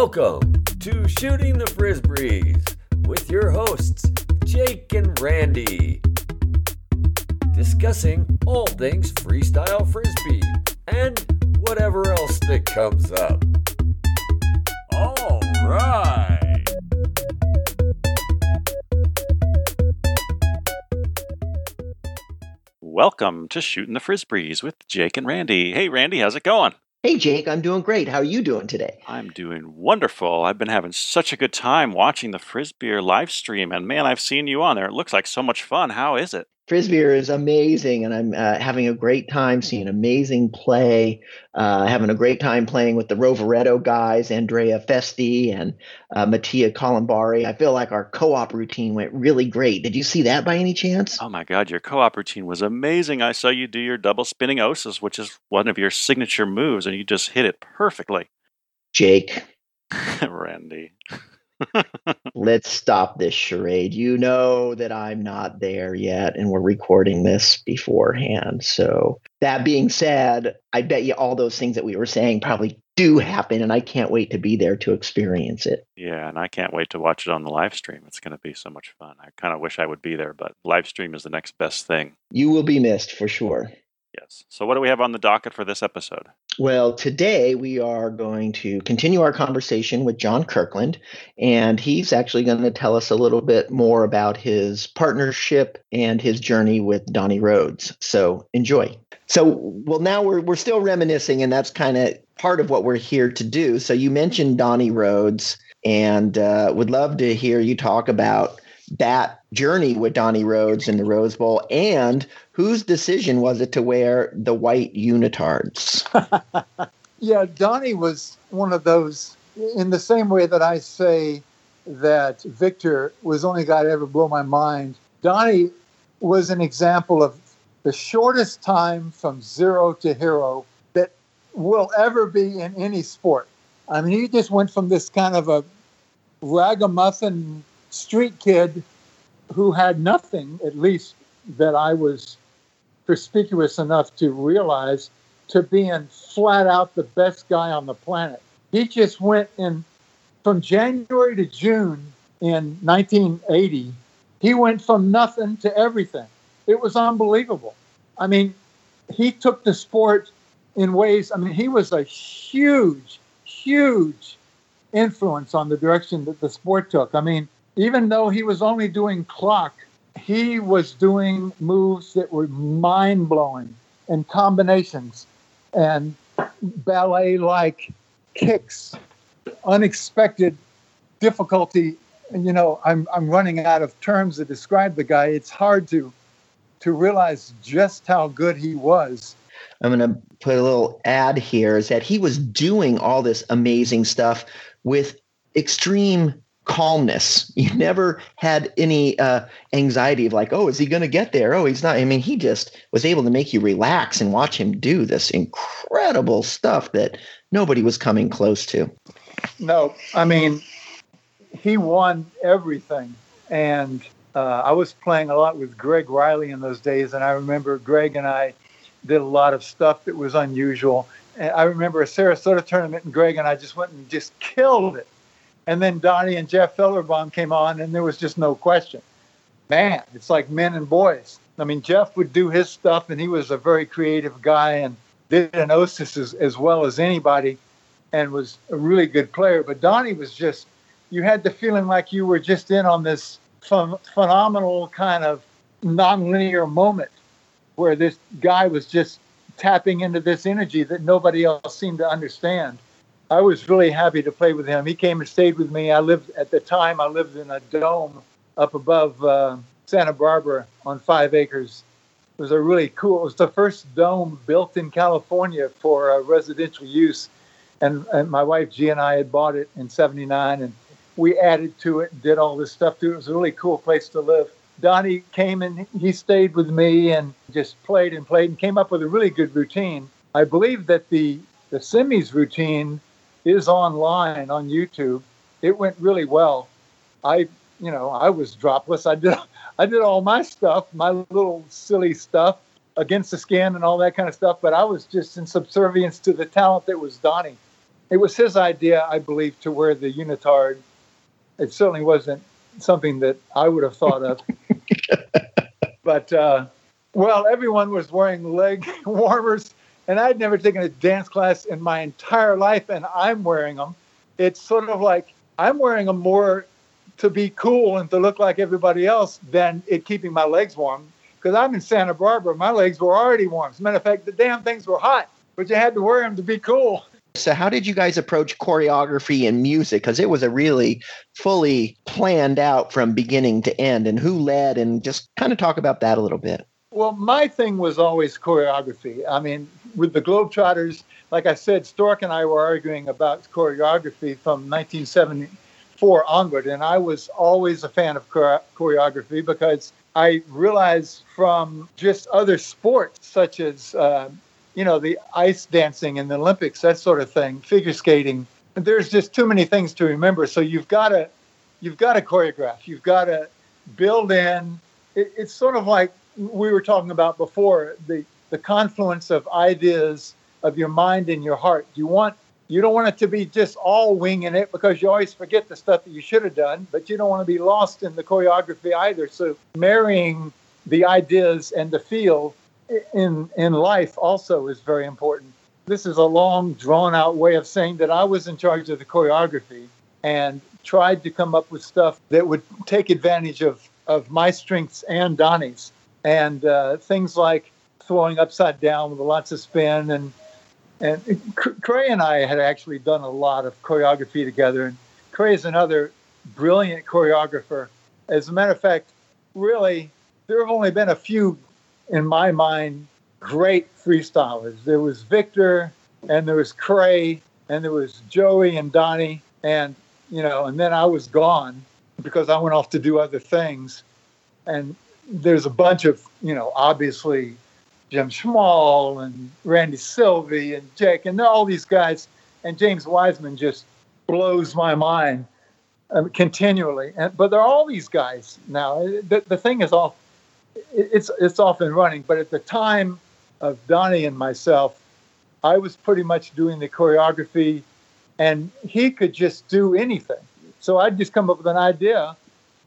Welcome to Shooting the Frisbees with your hosts, Jake and Randy. Discussing all things freestyle frisbee and whatever else that comes up. All right. Welcome to Shooting the Frisbees with Jake and Randy. Hey, Randy, how's it going? Hey, Jake, I'm doing great. How are you doing today? I'm doing wonderful. I've been having such a good time watching the Frisbeer live stream, and man, I've seen you on there. It looks like so much fun. How is it? Frisbeer is amazing, and I'm uh, having a great time seeing amazing play. Uh, having a great time playing with the Rovereto guys, Andrea Festi and uh, Mattia Colombari. I feel like our co-op routine went really great. Did you see that by any chance? Oh my God, your co-op routine was amazing. I saw you do your double spinning osis, which is one of your signature moves, and you just hit it perfectly. Jake, Randy. let's stop this charade. You know that I'm not there yet, and we're recording this beforehand. So, that being said, I bet you all those things that we were saying probably do happen, and I can't wait to be there to experience it. Yeah, and I can't wait to watch it on the live stream. It's going to be so much fun. I kind of wish I would be there, but live stream is the next best thing. You will be missed for sure. Yes. So, what do we have on the docket for this episode? Well, today we are going to continue our conversation with John Kirkland, and he's actually going to tell us a little bit more about his partnership and his journey with Donnie Rhodes. So, enjoy. So, well, now we're we're still reminiscing, and that's kind of part of what we're here to do. So, you mentioned Donnie Rhodes, and uh, would love to hear you talk about that journey with Donnie Rhodes in the Rose Bowl and whose decision was it to wear the white unitards? yeah, Donnie was one of those in the same way that I say that Victor was the only guy to ever blow my mind. Donnie was an example of the shortest time from zero to hero that will ever be in any sport. I mean, he just went from this kind of a ragamuffin street kid who had nothing, at least that I was perspicuous enough to realize, to being flat out the best guy on the planet. He just went in from January to June in 1980. He went from nothing to everything. It was unbelievable. I mean, he took the sport in ways, I mean, he was a huge, huge influence on the direction that the sport took. I mean, even though he was only doing clock, he was doing moves that were mind blowing and combinations and ballet like kicks, unexpected difficulty. You know, I'm, I'm running out of terms to describe the guy. It's hard to to realize just how good he was. I'm going to put a little ad here is that he was doing all this amazing stuff with extreme calmness. You never had any uh, anxiety of like, oh, is he going to get there? Oh, he's not. I mean, he just was able to make you relax and watch him do this incredible stuff that nobody was coming close to. No, I mean, he won everything. And uh, I was playing a lot with Greg Riley in those days. And I remember Greg and I did a lot of stuff that was unusual. And I remember a Sarasota tournament, and Greg and I just went and just killed it and then Donnie and Jeff Fellerbaum came on, and there was just no question. Man, it's like men and boys. I mean, Jeff would do his stuff, and he was a very creative guy and did an Osis as, as well as anybody and was a really good player. But Donnie was just, you had the feeling like you were just in on this ph- phenomenal kind of nonlinear moment where this guy was just tapping into this energy that nobody else seemed to understand. I was really happy to play with him. He came and stayed with me. I lived at the time. I lived in a dome up above uh, Santa Barbara on five acres. It was a really cool. It was the first dome built in California for uh, residential use, and, and my wife G and I had bought it in '79, and we added to it and did all this stuff to it. It was a really cool place to live. Donnie came and he stayed with me and just played and played and came up with a really good routine. I believe that the the semis routine is online on YouTube. It went really well. I, you know, I was dropless. I did, I did all my stuff, my little silly stuff against the skin and all that kind of stuff. But I was just in subservience to the talent that was Donnie. it was his idea, I believe, to wear the unitard. It certainly wasn't something that I would have thought of. but uh, well, everyone was wearing leg warmers, and I'd never taken a dance class in my entire life, and I'm wearing them. It's sort of like I'm wearing them more to be cool and to look like everybody else than it keeping my legs warm. Because I'm in Santa Barbara, my legs were already warm. As a matter of fact, the damn things were hot, but you had to wear them to be cool. So, how did you guys approach choreography and music? Because it was a really fully planned out from beginning to end, and who led, and just kind of talk about that a little bit. Well, my thing was always choreography. I mean, with the Globetrotters, like I said, Stork and I were arguing about choreography from 1974 onward, and I was always a fan of choreography because I realized from just other sports such as uh, you know, the ice dancing in the Olympics, that sort of thing, figure skating. There's just too many things to remember. So you've got to, you've got to choreograph. You've got to build in. It, it's sort of like we were talking about before the the confluence of ideas of your mind and your heart. You want you don't want it to be just all winging it because you always forget the stuff that you should have done, but you don't want to be lost in the choreography either. So marrying the ideas and the feel in in life also is very important. This is a long, drawn out way of saying that I was in charge of the choreography and tried to come up with stuff that would take advantage of of my strengths and Donnie's, and uh, things like throwing upside down with lots of spin and and Cray and I had actually done a lot of choreography together, and Cray is another brilliant choreographer. As a matter of fact, really, there have only been a few in my mind, great freestylers. There was Victor, and there was Cray, and there was Joey and Donnie, and you know, and then I was gone because I went off to do other things. And there's a bunch of, you know, obviously Jim Schmall and Randy Silvey and Jake and all these guys. And James Wiseman just blows my mind um, continually. And, but there are all these guys now. The, the thing is all it's it's off and running. But at the time of Donnie and myself, I was pretty much doing the choreography, and he could just do anything. So I'd just come up with an idea,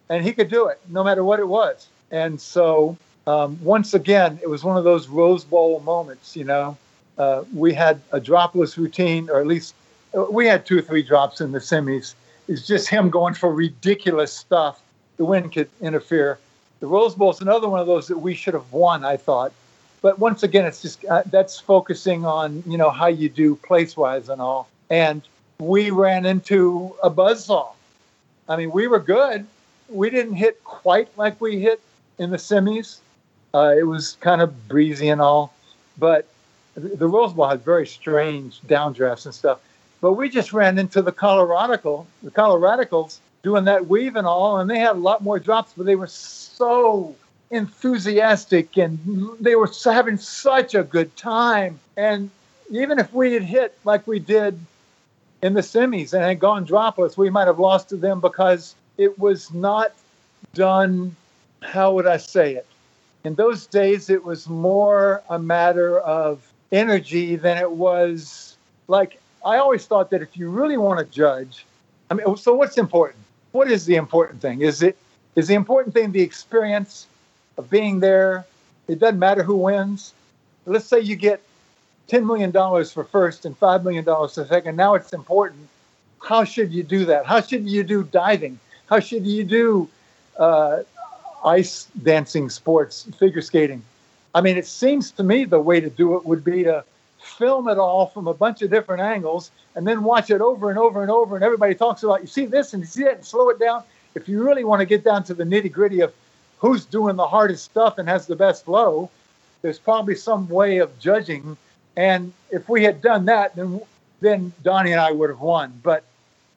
and he could do it no matter what it was. And so um, once again, it was one of those Rose Bowl moments. You know, uh, we had a dropless routine, or at least uh, we had two or three drops in the semis. It's just him going for ridiculous stuff. The wind could interfere the Rose Bowl is another one of those that we should have won, I thought. But once again, it's just uh, that's focusing on you know how you do place wise and all. And we ran into a buzzsaw. I mean, we were good. We didn't hit quite like we hit in the semis. Uh, it was kind of breezy and all, but the Rose Bowl had very strange downdrafts and stuff. But we just ran into the Colorado, the Coloradicals doing that weave and all, and they had a lot more drops, but they were so enthusiastic and they were having such a good time. And even if we had hit like we did in the semis and had gone dropless, we might have lost to them because it was not done. How would I say it? In those days, it was more a matter of energy than it was like I always thought that if you really want to judge, I mean, so what's important? What is the important thing? Is it is the important thing the experience of being there. It doesn't matter who wins. Let's say you get $10 million for first and $5 million for second. Now it's important. How should you do that? How should you do diving? How should you do uh, ice dancing sports, figure skating? I mean, it seems to me the way to do it would be to film it all from a bunch of different angles and then watch it over and over and over. And everybody talks about, you see this and you see that, and slow it down if you really want to get down to the nitty gritty of who's doing the hardest stuff and has the best flow, there's probably some way of judging. And if we had done that, then then Donnie and I would have won. But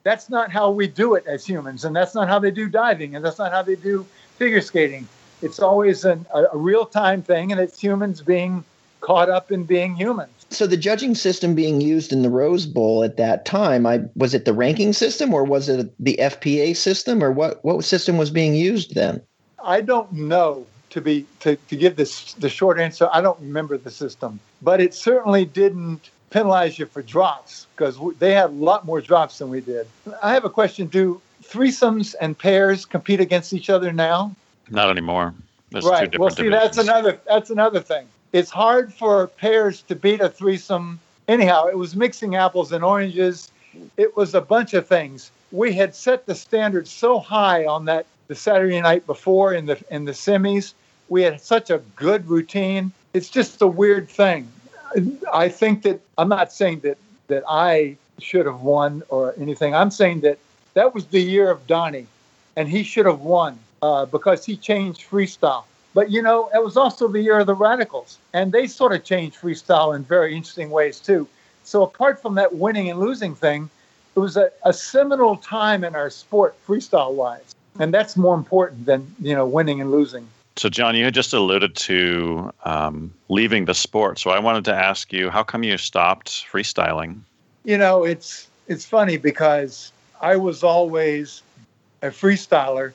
that's not how we do it as humans, and that's not how they do diving, and that's not how they do figure skating. It's always an, a, a real time thing, and it's humans being caught up in being human. So the judging system being used in the Rose Bowl at that time, I was it the ranking system or was it the FPA system or what what system was being used then? I don't know to be to, to give this the short answer. I don't remember the system, but it certainly didn't penalize you for drops because they had a lot more drops than we did. I have a question: Do threesomes and pairs compete against each other now? Not anymore. There's right. well, see, divisions. that's another that's another thing. It's hard for pairs to beat a threesome. Anyhow, it was mixing apples and oranges. It was a bunch of things. We had set the standard so high on that the Saturday night before in the in the semis. We had such a good routine. It's just a weird thing. I think that I'm not saying that that I should have won or anything. I'm saying that that was the year of Donnie, and he should have won uh, because he changed freestyle. But you know, it was also the year of the Radicals, and they sort of changed freestyle in very interesting ways too. So apart from that winning and losing thing, it was a, a seminal time in our sport freestyle wise, and that's more important than you know winning and losing. So, John, you had just alluded to um, leaving the sport. So, I wanted to ask you, how come you stopped freestyling? You know, it's it's funny because I was always a freestyler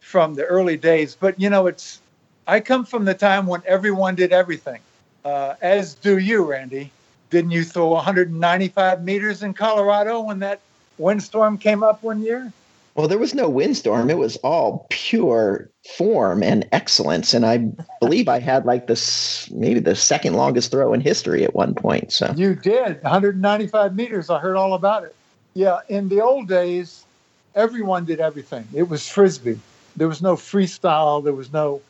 from the early days, but you know, it's I come from the time when everyone did everything, uh, as do you, Randy. Didn't you throw 195 meters in Colorado when that windstorm came up one year? Well, there was no windstorm. It was all pure form and excellence. And I believe I had like this, maybe the second longest throw in history at one point. So you did 195 meters. I heard all about it. Yeah. In the old days, everyone did everything. It was Frisbee. There was no freestyle. There was no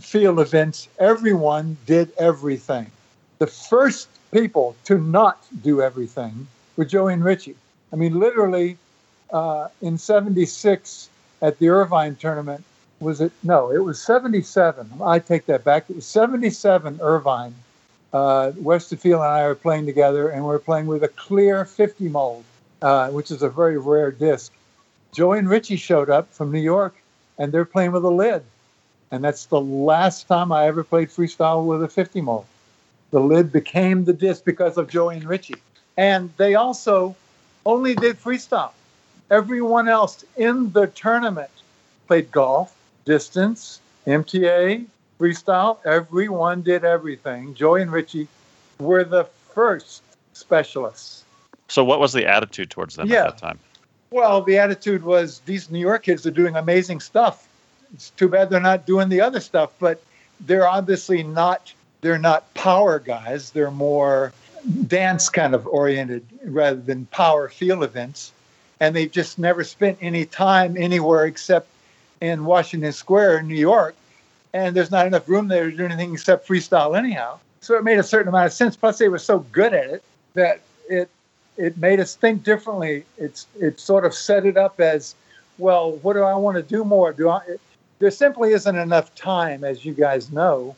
field events. Everyone did everything. The first people to not do everything were Joey and Richie. I mean, literally, uh, in 76 at the Irvine tournament. Was it? No, it was 77. I take that back. It was 77 Irvine. Uh, Westerfield and I were playing together, and we are playing with a clear 50 mold, uh, which is a very rare disc. Joey and Richie showed up from New York, and they're playing with a lid. And that's the last time I ever played freestyle with a 50 mold. The lid became the disc because of Joey and Richie. And they also only did freestyle. Everyone else in the tournament played golf, distance, MTA, freestyle. Everyone did everything. Joey and Richie were the first specialists. So, what was the attitude towards them yeah. at that time? Well, the attitude was these New York kids are doing amazing stuff. It's too bad they're not doing the other stuff, but they're obviously not they're not power guys. They're more dance kind of oriented rather than power field events and they've just never spent any time anywhere except in Washington Square in New York. And there's not enough room there to do anything except freestyle anyhow. So it made a certain amount of sense. Plus, they were so good at it that it it made us think differently. It's it sort of set it up as, well, what do I want to do more? Do I? It, there simply isn't enough time, as you guys know,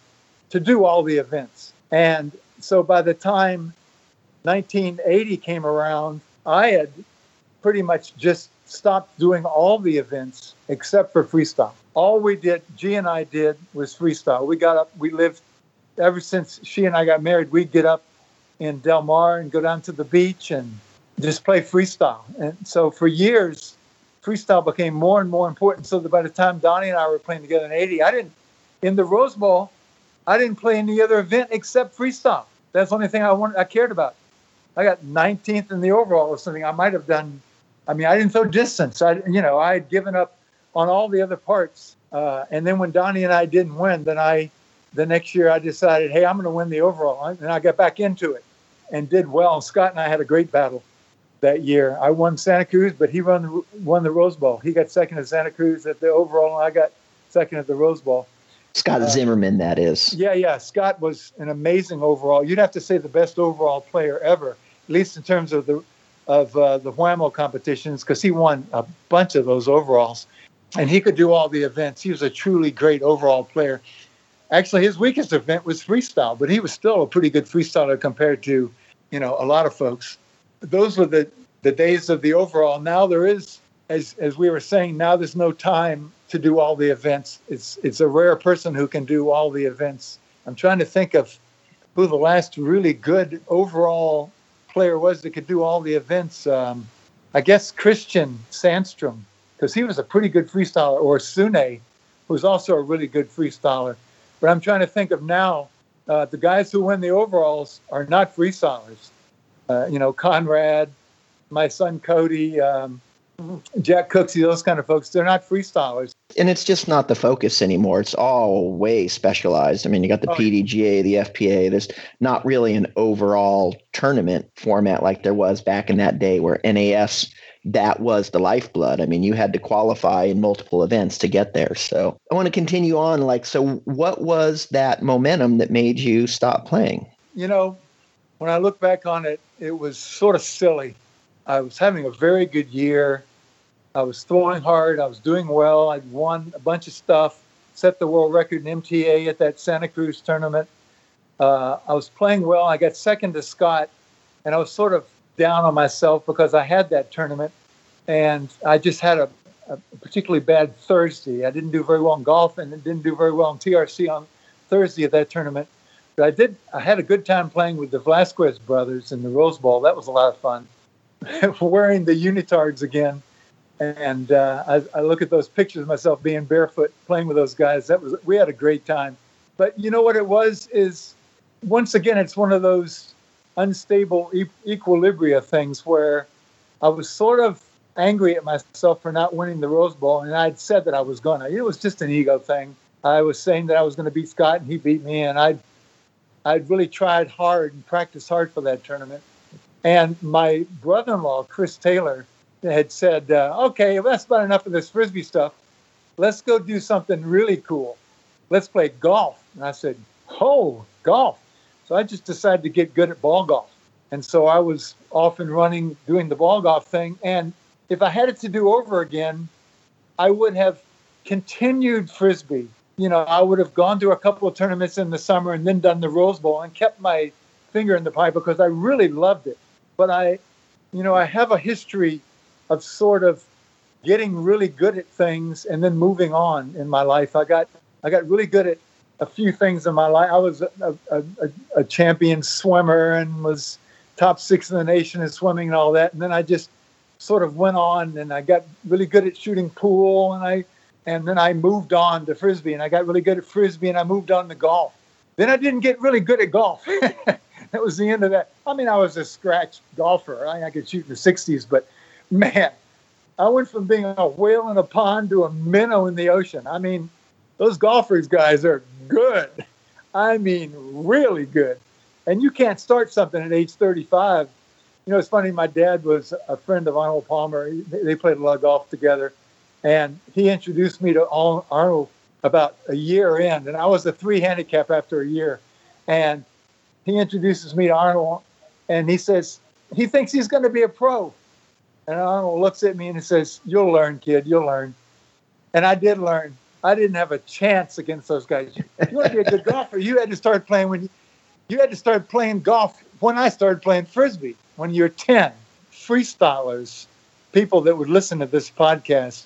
to do all the events. And so by the time 1980 came around, I had pretty much just stopped doing all the events except for freestyle. All we did, G and I did, was freestyle. We got up, we lived ever since she and I got married, we'd get up in Del Mar and go down to the beach and just play freestyle. And so for years, freestyle became more and more important. So that by the time Donnie and I were playing together in 80, I didn't, in the Rose Bowl, I didn't play any other event except freestyle. That's the only thing I wanted, I cared about. I got 19th in the overall or something. I might have done I mean, I didn't throw distance. I, you know, I had given up on all the other parts. Uh, and then when Donnie and I didn't win, then I, the next year I decided, hey, I'm going to win the overall. And I got back into it and did well. Scott and I had a great battle that year. I won Santa Cruz, but he won the, won the Rose Bowl. He got second at Santa Cruz at the overall, and I got second at the Rose Bowl. Scott uh, Zimmerman, that is. Yeah, yeah. Scott was an amazing overall. You'd have to say the best overall player ever, at least in terms of the of uh, the Wham-O competitions because he won a bunch of those overalls, and he could do all the events. He was a truly great overall player. Actually, his weakest event was freestyle, but he was still a pretty good freestyler compared to, you know, a lot of folks. Those were the the days of the overall. Now there is, as as we were saying, now there's no time to do all the events. It's it's a rare person who can do all the events. I'm trying to think of who the last really good overall player was that could do all the events. Um, I guess Christian Sandstrom, because he was a pretty good freestyler, or Sune, who's also a really good freestyler. But I'm trying to think of now, uh, the guys who win the overalls are not freestylers. uh, you know, Conrad, my son Cody, um, Jack Cooksey, those kind of folks. They're not freestylers. And it's just not the focus anymore. It's all way specialized. I mean, you got the oh, PDGA, the FPA. There's not really an overall tournament format like there was back in that day where NAS that was the lifeblood. I mean, you had to qualify in multiple events to get there. So I want to continue on. Like, so what was that momentum that made you stop playing? You know, when I look back on it, it was sort of silly. I was having a very good year. I was throwing hard. I was doing well. I'd won a bunch of stuff, set the world record in MTA at that Santa Cruz tournament. Uh, I was playing well. I got second to Scott, and I was sort of down on myself because I had that tournament, and I just had a, a particularly bad Thursday. I didn't do very well in golf, and didn't do very well in TRC on Thursday at that tournament. But I did. I had a good time playing with the Velasquez brothers in the Rose Bowl. That was a lot of fun. Wearing the unitards again, and uh, I, I look at those pictures of myself being barefoot playing with those guys. That was we had a great time. But you know what it was is once again it's one of those unstable e- equilibria things where I was sort of angry at myself for not winning the Rose Bowl, and I'd said that I was gonna. It was just an ego thing. I was saying that I was going to beat Scott, and he beat me, and I'd I'd really tried hard and practiced hard for that tournament. And my brother-in-law, Chris Taylor, had said, uh, "Okay, that's about enough of this frisbee stuff. Let's go do something really cool. Let's play golf." And I said, "Oh, golf." So I just decided to get good at ball golf. And so I was off and running doing the ball golf thing. And if I had it to do over again, I would have continued frisbee. You know, I would have gone to a couple of tournaments in the summer and then done the Rose Bowl and kept my finger in the pie because I really loved it. But I, you know, I have a history of sort of getting really good at things and then moving on in my life. I got I got really good at a few things in my life. I was a, a, a, a, champion swimmer and was top six in the nation in swimming and all that. And then I just sort of went on and I got really good at shooting pool and I and then I moved on to frisbee and I got really good at frisbee and I moved on to golf. Then I didn't get really good at golf. that was the end of that. I mean, I was a scratch golfer. I, I could shoot in the 60s, but man, I went from being a whale in a pond to a minnow in the ocean. I mean, those golfers guys are good. I mean, really good. And you can't start something at age 35. You know, it's funny. My dad was a friend of Arnold Palmer. They played a lot of golf together, and he introduced me to Arnold about a year in, and I was a three handicap after a year. And he introduces me to Arnold, and he says he thinks he's going to be a pro. And Arnold looks at me and he says, "You'll learn, kid. You'll learn." And I did learn. I didn't have a chance against those guys. You want to be a good golfer, you had to start playing when you, you had to start playing golf when I started playing frisbee when you're 10. Freestylers, people that would listen to this podcast,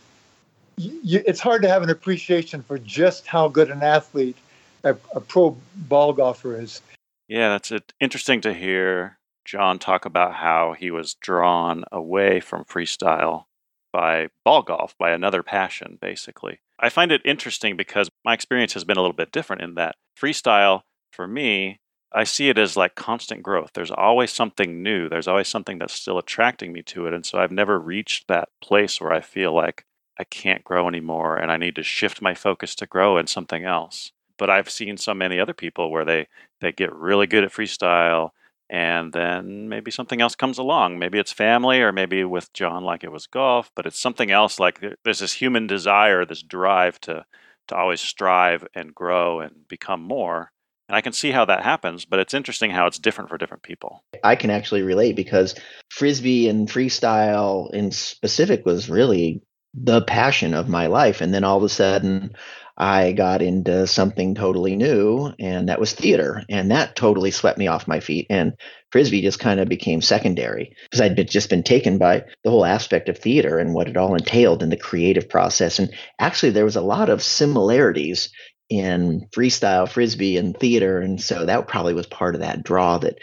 you, it's hard to have an appreciation for just how good an athlete a, a pro ball golfer is. Yeah, that's it. interesting to hear John talk about how he was drawn away from freestyle by ball golf, by another passion, basically. I find it interesting because my experience has been a little bit different in that freestyle, for me, I see it as like constant growth. There's always something new. There's always something that's still attracting me to it. And so I've never reached that place where I feel like I can't grow anymore and I need to shift my focus to grow in something else. But I've seen so many other people where they they get really good at freestyle and then maybe something else comes along maybe it's family or maybe with john like it was golf but it's something else like there's this human desire this drive to to always strive and grow and become more and i can see how that happens but it's interesting how it's different for different people i can actually relate because frisbee and freestyle in specific was really the passion of my life and then all of a sudden I got into something totally new, and that was theater. And that totally swept me off my feet. And Frisbee just kind of became secondary because I'd been, just been taken by the whole aspect of theater and what it all entailed in the creative process. And actually, there was a lot of similarities in freestyle frisbee and theater and so that probably was part of that draw that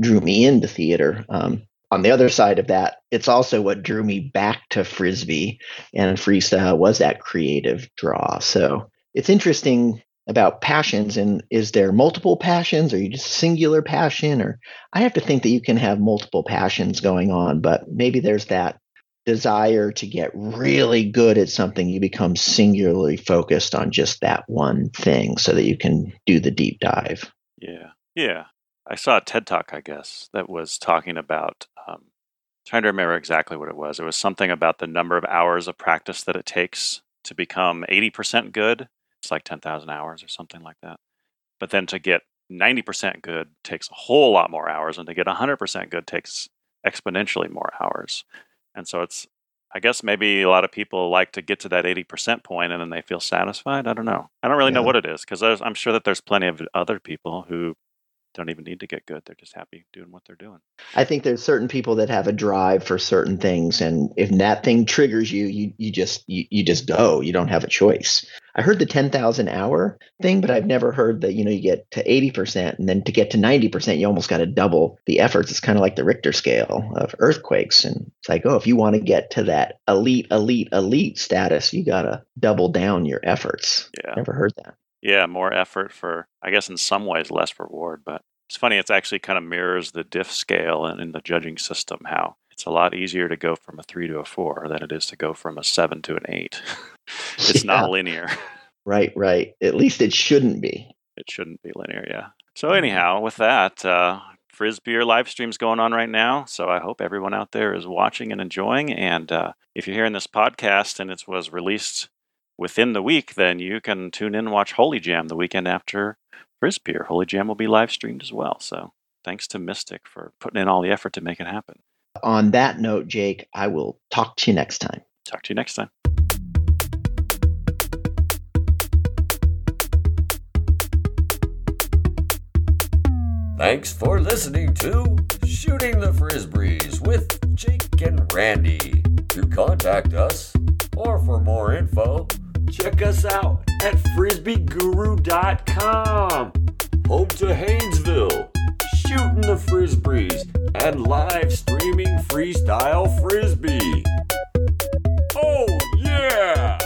drew me into theater. Um, on the other side of that it's also what drew me back to frisbee and freestyle was that creative draw. So it's interesting about passions and is there multiple passions? Or you just singular passion? Or I have to think that you can have multiple passions going on, but maybe there's that desire to get really good at something, you become singularly focused on just that one thing so that you can do the deep dive. Yeah. Yeah. I saw a TED talk, I guess, that was talking about um, trying to remember exactly what it was. It was something about the number of hours of practice that it takes to become 80% good. It's like 10,000 hours or something like that. But then to get 90% good takes a whole lot more hours, and to get 100% good takes exponentially more hours. And so it's, I guess maybe a lot of people like to get to that 80% point and then they feel satisfied. I don't know. I don't really yeah. know what it is because I'm sure that there's plenty of other people who don't even need to get good. They're just happy doing what they're doing. I think there's certain people that have a drive for certain things, and if that thing triggers you, you you just you, you just go. You don't have a choice. I heard the ten thousand hour thing, but I've never heard that you know you get to eighty percent, and then to get to ninety percent, you almost got to double the efforts. It's kind of like the Richter scale of earthquakes, and it's like, oh, if you want to get to that elite, elite, elite status, you got to double down your efforts. Yeah, never heard that. Yeah, more effort for, I guess, in some ways, less reward. But it's funny, it's actually kind of mirrors the diff scale and in the judging system, how it's a lot easier to go from a three to a four than it is to go from a seven to an eight. it's yeah. not linear. Right, right. At least it shouldn't be. It shouldn't be linear, yeah. So, anyhow, with that, uh, Frisbeer live stream's going on right now. So I hope everyone out there is watching and enjoying. And uh, if you're hearing this podcast and it was released within the week, then you can tune in and watch Holy Jam the weekend after Frisbeer. Holy Jam will be live streamed as well. So thanks to Mystic for putting in all the effort to make it happen. On that note, Jake, I will talk to you next time. Talk to you next time. Thanks for listening to Shooting the Frisbees with Jake and Randy. To contact us or for more info, Check us out at frisbeeguru.com. Home to Haynesville, shooting the frisbees, and live streaming freestyle frisbee. Oh, yeah!